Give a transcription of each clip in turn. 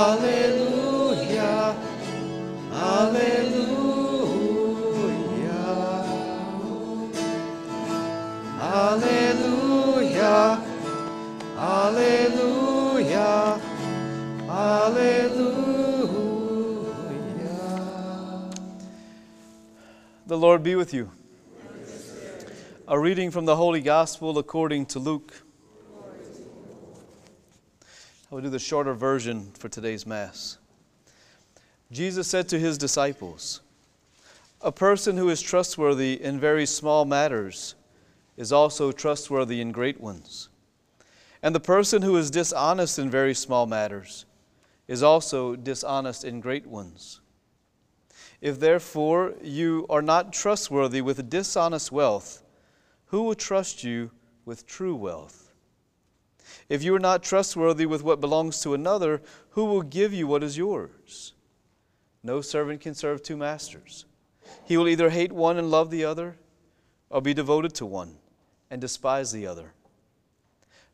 Hallelujah. Hallelujah. Hallelujah. Hallelujah. Hallelujah. The Lord be with you. A reading from the Holy Gospel according to Luke. I will do the shorter version for today's Mass. Jesus said to his disciples, A person who is trustworthy in very small matters is also trustworthy in great ones. And the person who is dishonest in very small matters is also dishonest in great ones. If therefore you are not trustworthy with dishonest wealth, who will trust you with true wealth? If you are not trustworthy with what belongs to another, who will give you what is yours? No servant can serve two masters. He will either hate one and love the other, or be devoted to one and despise the other.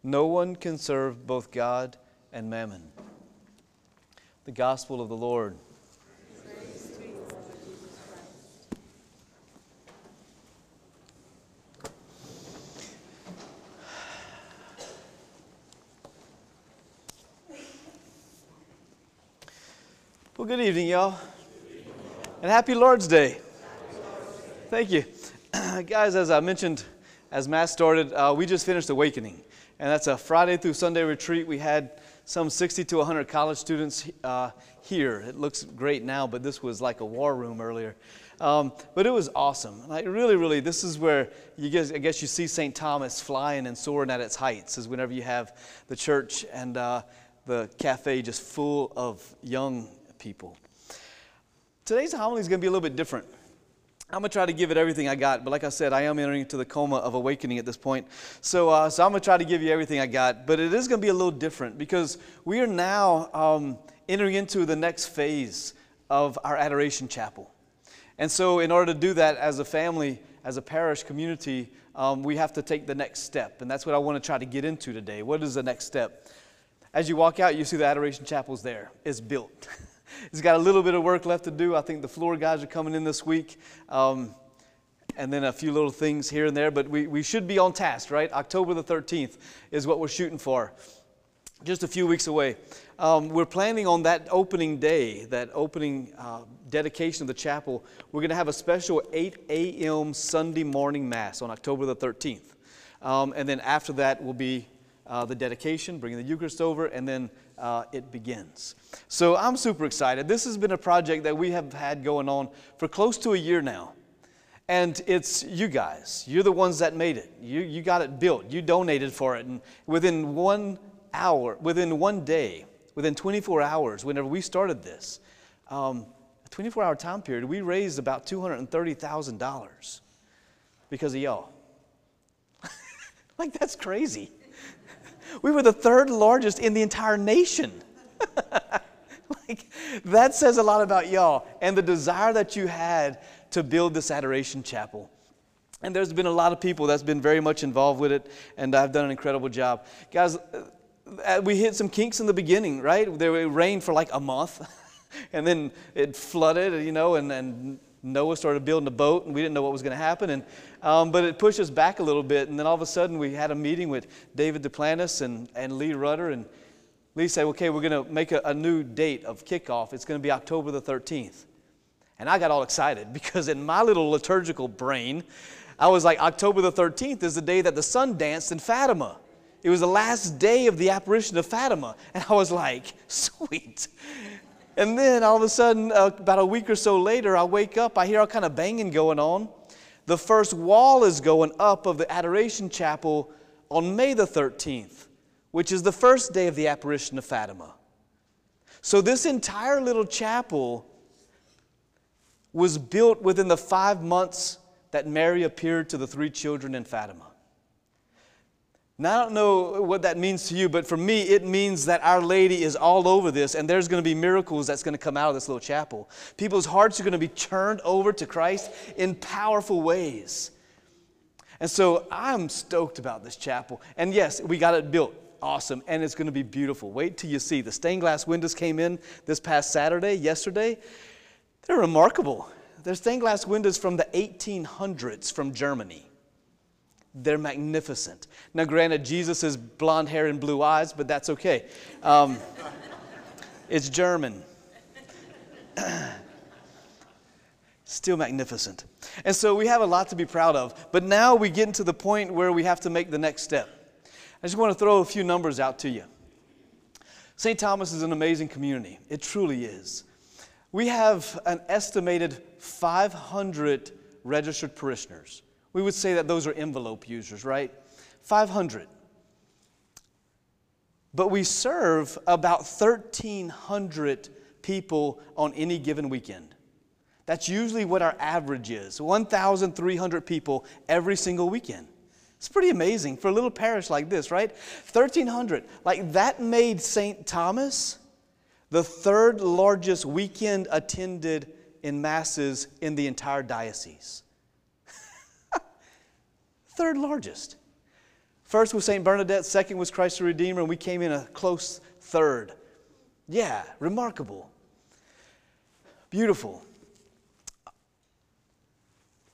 No one can serve both God and mammon. The Gospel of the Lord. Well, good evening, y'all. And happy Lord's Day. Thank you. Guys, as I mentioned as Mass started, uh, we just finished Awakening. And that's a Friday through Sunday retreat. We had some 60 to 100 college students uh, here. It looks great now, but this was like a war room earlier. Um, but it was awesome. Like really, really, this is where you guess, I guess you see St. Thomas flying and soaring at its heights, is whenever you have the church and uh, the cafe just full of young people. Today's homily is going to be a little bit different. I'm going to try to give it everything I got, but like I said, I am entering into the coma of awakening at this point. So, uh, so I'm going to try to give you everything I got, but it is going to be a little different because we are now um, entering into the next phase of our Adoration Chapel. And so, in order to do that as a family, as a parish community, um, we have to take the next step. And that's what I want to try to get into today. What is the next step? As you walk out, you see the Adoration Chapel's there. It's built. It's got a little bit of work left to do. I think the floor guys are coming in this week. Um, and then a few little things here and there, but we, we should be on task, right? October the 13th is what we're shooting for, just a few weeks away. Um, we're planning on that opening day, that opening uh, dedication of the chapel. We're going to have a special 8 a.m. Sunday morning Mass on October the 13th. Um, and then after that will be uh, the dedication, bringing the Eucharist over, and then uh, it begins. So I'm super excited. This has been a project that we have had going on for close to a year now. And it's you guys. You're the ones that made it. You, you got it built. You donated for it. And within one hour, within one day, within 24 hours, whenever we started this, um, a 24 hour time period, we raised about $230,000 because of y'all. like, that's crazy. We were the third largest in the entire nation. like, that says a lot about y'all and the desire that you had to build this adoration chapel. And there's been a lot of people that's been very much involved with it, and I've done an incredible job. Guys, uh, we hit some kinks in the beginning, right? There rained for like a month, and then it flooded, you know, and, and Noah started building a boat, and we didn't know what was going to happen. And, um, but it pushed us back a little bit. And then all of a sudden, we had a meeting with David Duplantis and, and Lee Rudder. And Lee said, okay, we're going to make a, a new date of kickoff. It's going to be October the 13th. And I got all excited because in my little liturgical brain, I was like, October the 13th is the day that the sun danced in Fatima. It was the last day of the apparition of Fatima. And I was like, sweet. And then all of a sudden, uh, about a week or so later, I wake up, I hear all kind of banging going on. The first wall is going up of the Adoration Chapel on May the 13th, which is the first day of the apparition of Fatima. So, this entire little chapel was built within the five months that Mary appeared to the three children in Fatima. Now, I don't know what that means to you, but for me, it means that Our Lady is all over this, and there's going to be miracles that's going to come out of this little chapel. People's hearts are going to be turned over to Christ in powerful ways. And so I'm stoked about this chapel. And yes, we got it built. Awesome. And it's going to be beautiful. Wait till you see. The stained glass windows came in this past Saturday, yesterday. They're remarkable. They're stained glass windows from the 1800s from Germany. They're magnificent. Now, granted, Jesus has blonde hair and blue eyes, but that's okay. Um, it's German. Still magnificent. And so we have a lot to be proud of. But now we get into the point where we have to make the next step. I just want to throw a few numbers out to you. St. Thomas is an amazing community. It truly is. We have an estimated 500 registered parishioners. We would say that those are envelope users, right? 500. But we serve about 1,300 people on any given weekend. That's usually what our average is 1,300 people every single weekend. It's pretty amazing for a little parish like this, right? 1,300. Like that made St. Thomas the third largest weekend attended in masses in the entire diocese. Third largest. First was St. Bernadette, second was Christ the Redeemer, and we came in a close third. Yeah, remarkable. Beautiful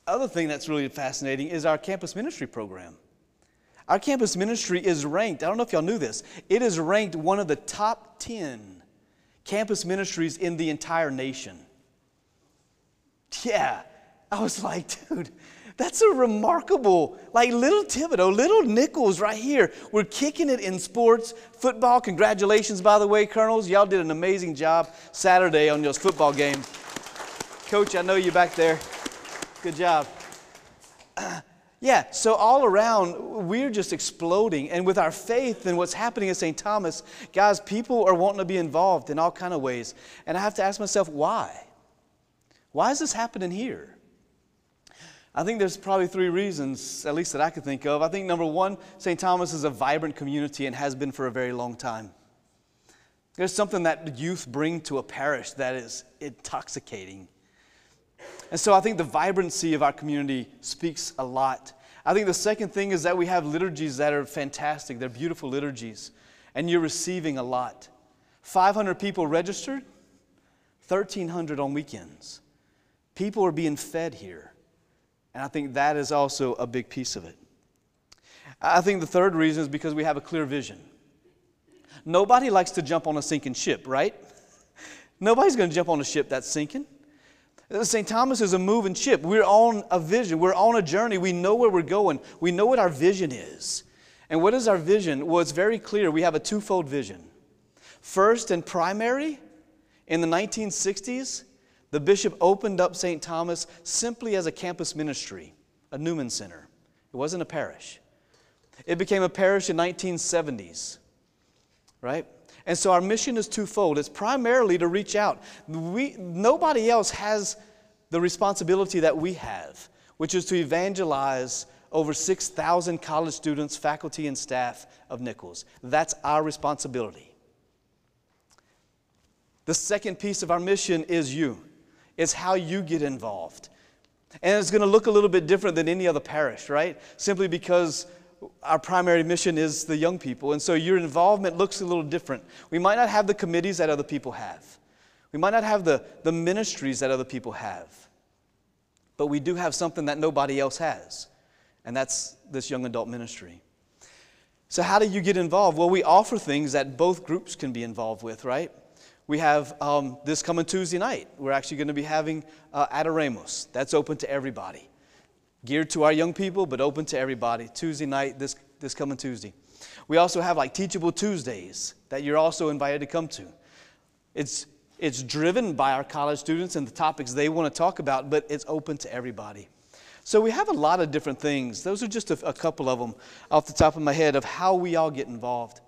other thing that's really fascinating is our campus ministry program. Our campus ministry is ranked, I don't know if y'all knew this, it is ranked one of the top 10 campus ministries in the entire nation. Yeah, I was like, dude, that's a remarkable, like little Thibodaux, little Nicholls right here. We're kicking it in sports, football. Congratulations, by the way, Colonels. Y'all did an amazing job Saturday on your football game. Coach, I know you back there. Good job. yeah, so all around, we're just exploding. And with our faith and what's happening at St. Thomas, guys, people are wanting to be involved in all kind of ways. And I have to ask myself, why? Why is this happening here? I think there's probably three reasons, at least that I could think of. I think number one, St. Thomas is a vibrant community and has been for a very long time. There's something that youth bring to a parish that is intoxicating. And so I think the vibrancy of our community speaks a lot. I think the second thing is that we have liturgies that are fantastic. They're beautiful liturgies. And you're receiving a lot. 500 people registered, 1,300 on weekends. People are being fed here. And I think that is also a big piece of it. I think the third reason is because we have a clear vision. Nobody likes to jump on a sinking ship, right? Nobody's going to jump on a ship that's sinking. St. Thomas is a moving ship. We're on a vision. We're on a journey. We know where we're going. We know what our vision is. And what is our vision? Well, it's very clear. We have a twofold vision. First and primary, in the 1960s, the bishop opened up St. Thomas simply as a campus ministry, a Newman Center. It wasn't a parish. It became a parish in 1970s, right? And so our mission is twofold. It's primarily to reach out. We, nobody else has the responsibility that we have, which is to evangelize over 6,000 college students, faculty, and staff of Nicholls. That's our responsibility. The second piece of our mission is you. It's how you get involved. And it's going to look a little bit different than any other parish, right? Simply because our primary mission is the young people. And so your involvement looks a little different. We might not have the committees that other people have, we might not have the, the ministries that other people have, but we do have something that nobody else has, and that's this young adult ministry. So, how do you get involved? Well, we offer things that both groups can be involved with, right? We have um, this coming Tuesday night. We're actually going to be having uh, Adoramus. That's open to everybody geared to our young people, but open to everybody. Tuesday night, this, this coming Tuesday. We also have like Teachable Tuesdays that you're also invited to come to. It's, it's driven by our college students and the topics they want to talk about, but it's open to everybody. So we have a lot of different things. Those are just a, a couple of them off the top of my head of how we all get involved.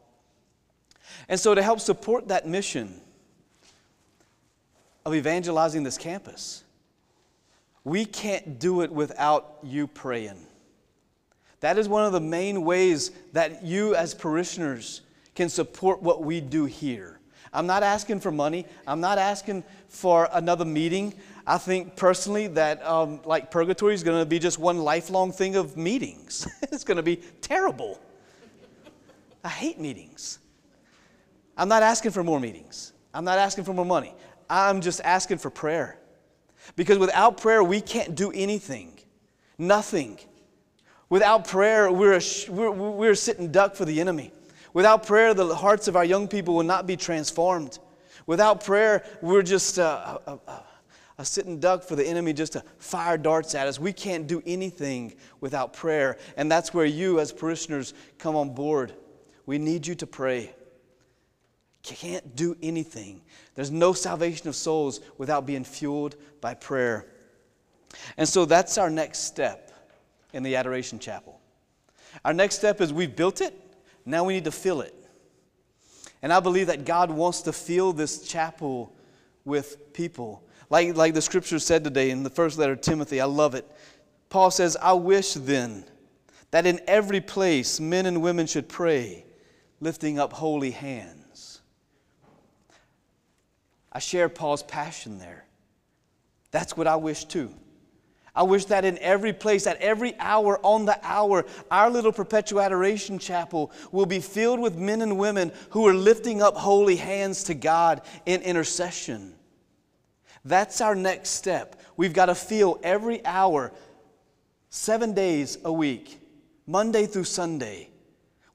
And so to help support that mission, of evangelizing this campus. We can't do it without you praying. That is one of the main ways that you, as parishioners, can support what we do here. I'm not asking for money. I'm not asking for another meeting. I think personally that um, like purgatory is going to be just one lifelong thing of meetings. it's going to be terrible. I hate meetings. I'm not asking for more meetings. I'm not asking for more money. I'm just asking for prayer. Because without prayer, we can't do anything. Nothing. Without prayer, we're, a, we're, we're sitting duck for the enemy. Without prayer, the hearts of our young people will not be transformed. Without prayer, we're just a, a, a, a sitting duck for the enemy just to fire darts at us. We can't do anything without prayer. And that's where you, as parishioners, come on board. We need you to pray. You can't do anything. There's no salvation of souls without being fueled by prayer. And so that's our next step in the Adoration Chapel. Our next step is we've built it, now we need to fill it. And I believe that God wants to fill this chapel with people. Like, like the scripture said today in the first letter Timothy, I love it. Paul says, I wish then that in every place men and women should pray, lifting up holy hands. I share Paul's passion there. That's what I wish too. I wish that in every place, at every hour on the hour, our little perpetual adoration chapel will be filled with men and women who are lifting up holy hands to God in intercession. That's our next step. We've got to feel every hour, seven days a week, Monday through Sunday,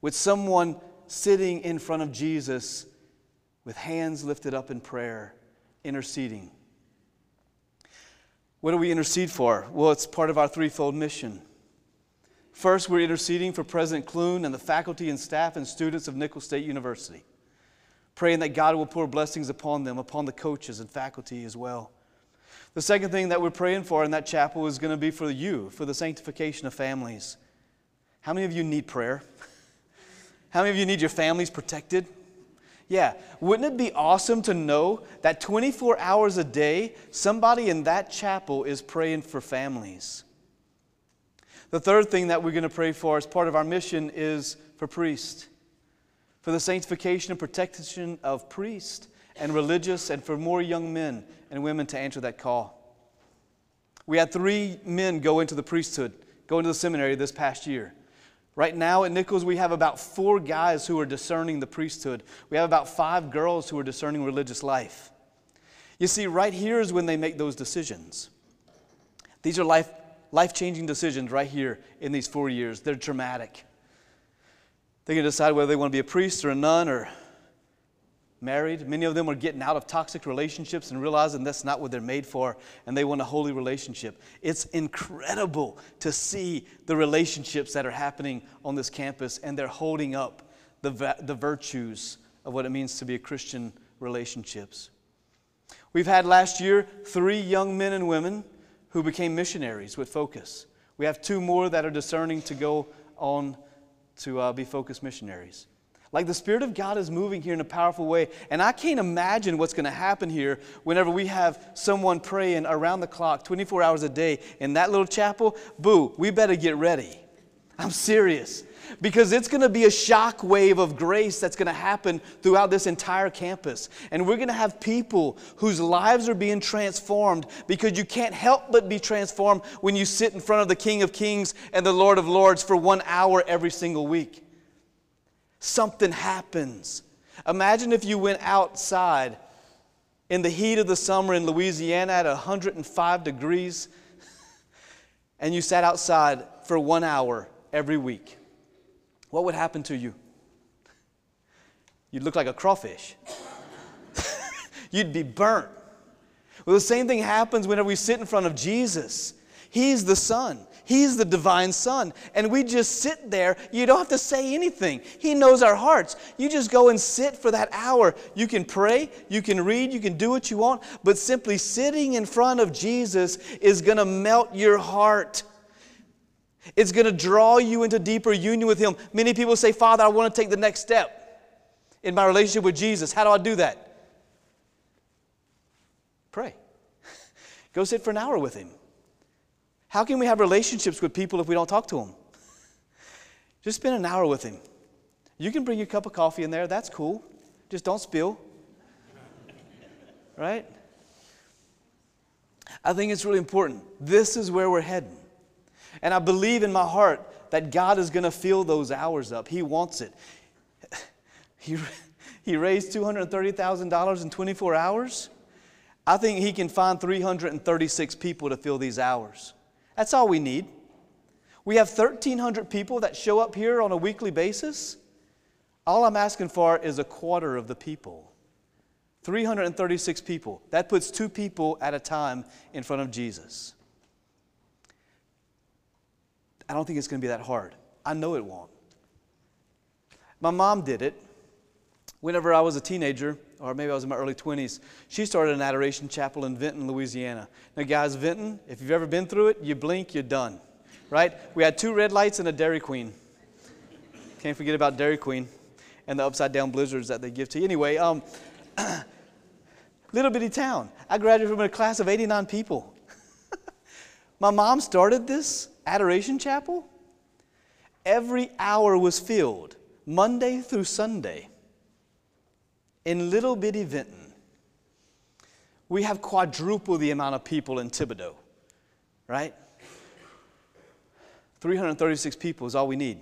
with someone sitting in front of Jesus with hands lifted up in prayer, interceding. What do we intercede for? Well, it's part of our threefold mission. First, we're interceding for President Clune and the faculty and staff and students of Nicholls State University, praying that God will pour blessings upon them, upon the coaches and faculty as well. The second thing that we're praying for in that chapel is going to be for you, for the sanctification of families. How many of you need prayer? How many of you need your families protected? Yeah, wouldn't it be awesome to know that 24 hours a day, somebody in that chapel is praying for families? The third thing that we're going to pray for as part of our mission is for priests, for the sanctification and protection of priests and religious, and for more young men and women to answer that call. We had three men go into the priesthood, go into the seminary this past year. Right now at Nicholls, we have about four guys who are discerning the priesthood. We have about five girls who are discerning religious life. You see, right here is when they make those decisions. These are life, life-changing decisions right here in these four years. They're dramatic. They can decide whether they want to be a priest or a nun or married. Many of them are getting out of toxic relationships and realizing that's not what they're made for, and they want a holy relationship. It's incredible to see the relationships that are happening on this campus, and they're holding up the, the virtues of what it means to be a Christian relationships. We've had last year three young men and women who became missionaries with Focus. We have two more that are discerning to go on to uh, be Focus missionaries. Like the Spirit of God is moving here in a powerful way. And I can't imagine what's going to happen here whenever we have someone praying around the clock, 24 hours a day in that little chapel. Boo, we better get ready. I'm serious. Because it's going to be a shock wave of grace that's going to happen throughout this entire campus. And we're going to have people whose lives are being transformed because you can't help but be transformed when you sit in front of the King of Kings and the Lord of Lords for one hour every single week something happens. Imagine if you went outside in the heat of the summer in Louisiana at 105 degrees and you sat outside for one hour every week. What would happen to you? You'd look like a crawfish. You'd be burnt. Well, the same thing happens whenever we sit in front of Jesus. He's the Son. He's the divine Son. And we just sit there. You don't have to say anything. He knows our hearts. You just go and sit for that hour. You can pray, you can read, you can do what you want, but simply sitting in front of Jesus is going to melt your heart. It's going to draw you into deeper union with Him. Many people say, Father, I want to take the next step in my relationship with Jesus. How do I do that? Pray. Go sit for an hour with Him. How can we have relationships with people if we don't talk to them? Just spend an hour with Him. You can bring your cup of coffee in there, that's cool. Just don't spill. Right? I think it's really important. This is where we're heading. And I believe in my heart that God is going to fill those hours up. He wants it. He, he raised $230,000 in 24 hours. I think he can find 336 people to fill these hours. That's all we need. We have 1,300 people that show up here on a weekly basis. All I'm asking for is a quarter of the people. 336 people. That puts two people at a time in front of Jesus. I don't think it's going to be that hard. I know it won't. My mom did it. Whenever I was a teenager, or maybe I was in my early 20s, she started an adoration chapel in Vinton, Louisiana. Now, guys, Vinton, if you've ever been through it, you blink, you're done, right? We had two red lights and a Dairy Queen. Can't forget about Dairy Queen and the upside down blizzards that they give to you. Anyway, um, little bitty town. I graduated from a class of 89 people. my mom started this adoration chapel. Every hour was filled, Monday through Sunday in little bitty Vinton, we have quadruple the amount of people in Thibodaux, right? 336 people is all we need.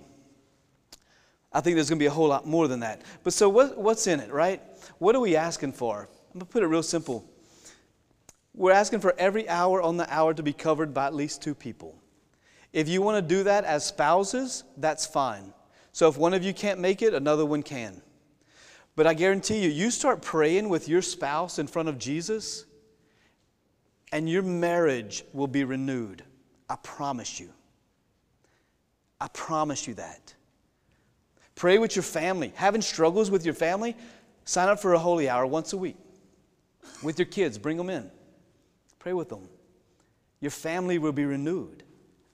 I think there's going to be a whole lot more than that. But so what, what's in it, right? What are we asking for? I'm going to put it real simple. We're asking for every hour on the hour to be covered by at least two people. If you want to do that as spouses, that's fine. So if one of you can't make it, another one can. But I guarantee you, you start praying with your spouse in front of Jesus, and your marriage will be renewed. I promise you. I promise you that. Pray with your family. Having struggles with your family, sign up for a holy hour once a week. With your kids, bring them in. Pray with them. Your family will be renewed.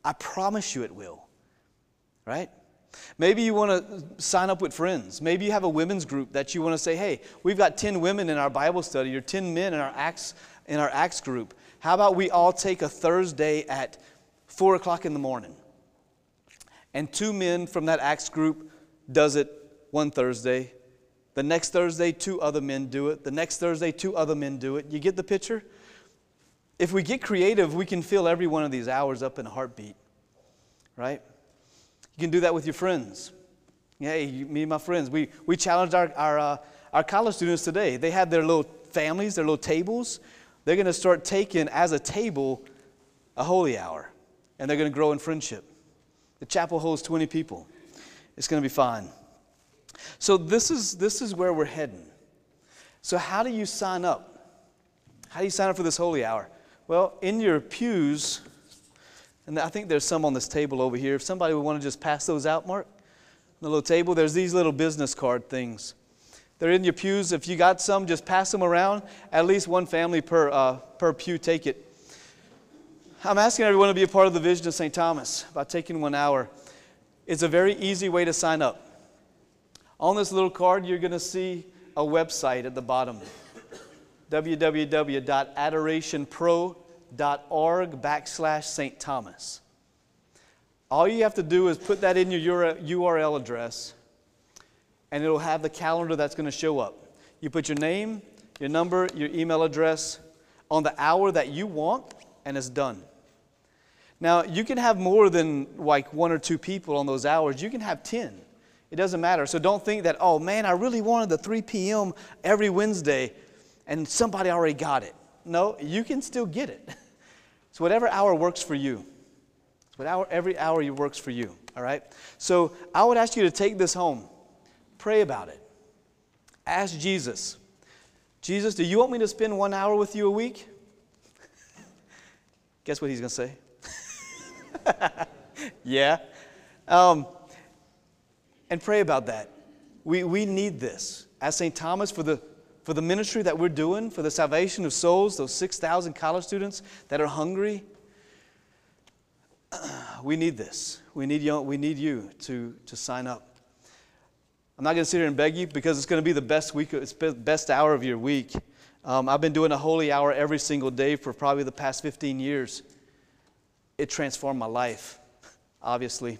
I promise you it will. Right? Maybe you want to sign up with friends. Maybe you have a women's group that you want to say, hey, we've got 10 women in our Bible study or 10 men in our Acts, in our Acts group. How about we all take a Thursday at 4 o'clock in the morning? And two men from that Acts group does it one Thursday. The next Thursday, two other men do it. The next Thursday, two other men do it. You get the picture? If we get creative, we can fill every one of these hours up in a heartbeat, right? You can do that with your friends. Hey, me and my friends, we, we challenged our, our, uh, our college students today. They had their little families, their little tables. They're going to start taking as a table a holy hour, and they're going to grow in friendship. The chapel holds 20 people. It's going to be fine. So, this is, this is where we're heading. So, how do you sign up? How do you sign up for this holy hour? Well, in your pews, and I think there's some on this table over here. If somebody would want to just pass those out, Mark, the little table, there's these little business card things. They're in your pews. If you got some, just pass them around. At least one family per, uh, per pew, take it. I'm asking everyone to be a part of the Vision of St. Thomas by taking one hour. It's a very easy way to sign up. On this little card, you're going to see a website at the bottom www.adorationpro.com org backslash St. Thomas. All you have to do is put that in your URL address, and it'll have the calendar that's going to show up. You put your name, your number, your email address on the hour that you want, and it's done. Now, you can have more than like one or two people on those hours. You can have 10. It doesn't matter. So don't think that, oh man, I really wanted the 3 p.m. every Wednesday, and somebody already got it. No, you can still get it. So whatever hour works for you. Whatever, every hour works for you. All right? So I would ask you to take this home. Pray about it. Ask Jesus. Jesus, do you want me to spend one hour with you a week? Guess what he's going to say? yeah. Um, and pray about that. We, we need this. As St. Thomas, for the for the ministry that we're doing, for the salvation of souls, those 6,000 college students that are hungry. We need this. We need you, we need you to, to sign up. I'm not going to sit here and beg you because it's going to be the best week, it's best hour of your week. Um, I've been doing a holy hour every single day for probably the past 15 years. It transformed my life, obviously.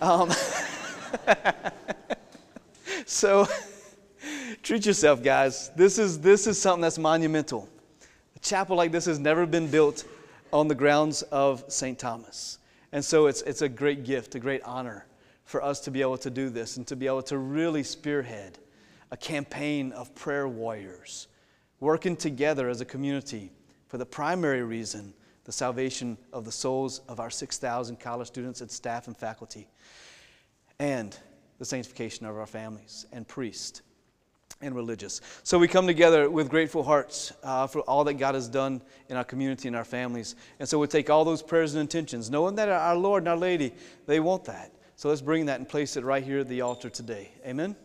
Um, so treat yourself, guys. This is, this is something that's monumental. A chapel like this has never been built on the grounds of St. Thomas. And so it's, it's a great gift, a great honor for us to be able to do this and to be able to really spearhead a campaign of prayer warriors working together as a community for the primary reason the salvation of the souls of our 6,000 college students and staff and faculty, and the sanctification of our families and priests and religious. So we come together with grateful hearts uh, for all that God has done in our community and our families. And so we take all those prayers and intentions, knowing that our Lord and our Lady, they want that. So let's bring that and place it right here at the altar today. Amen.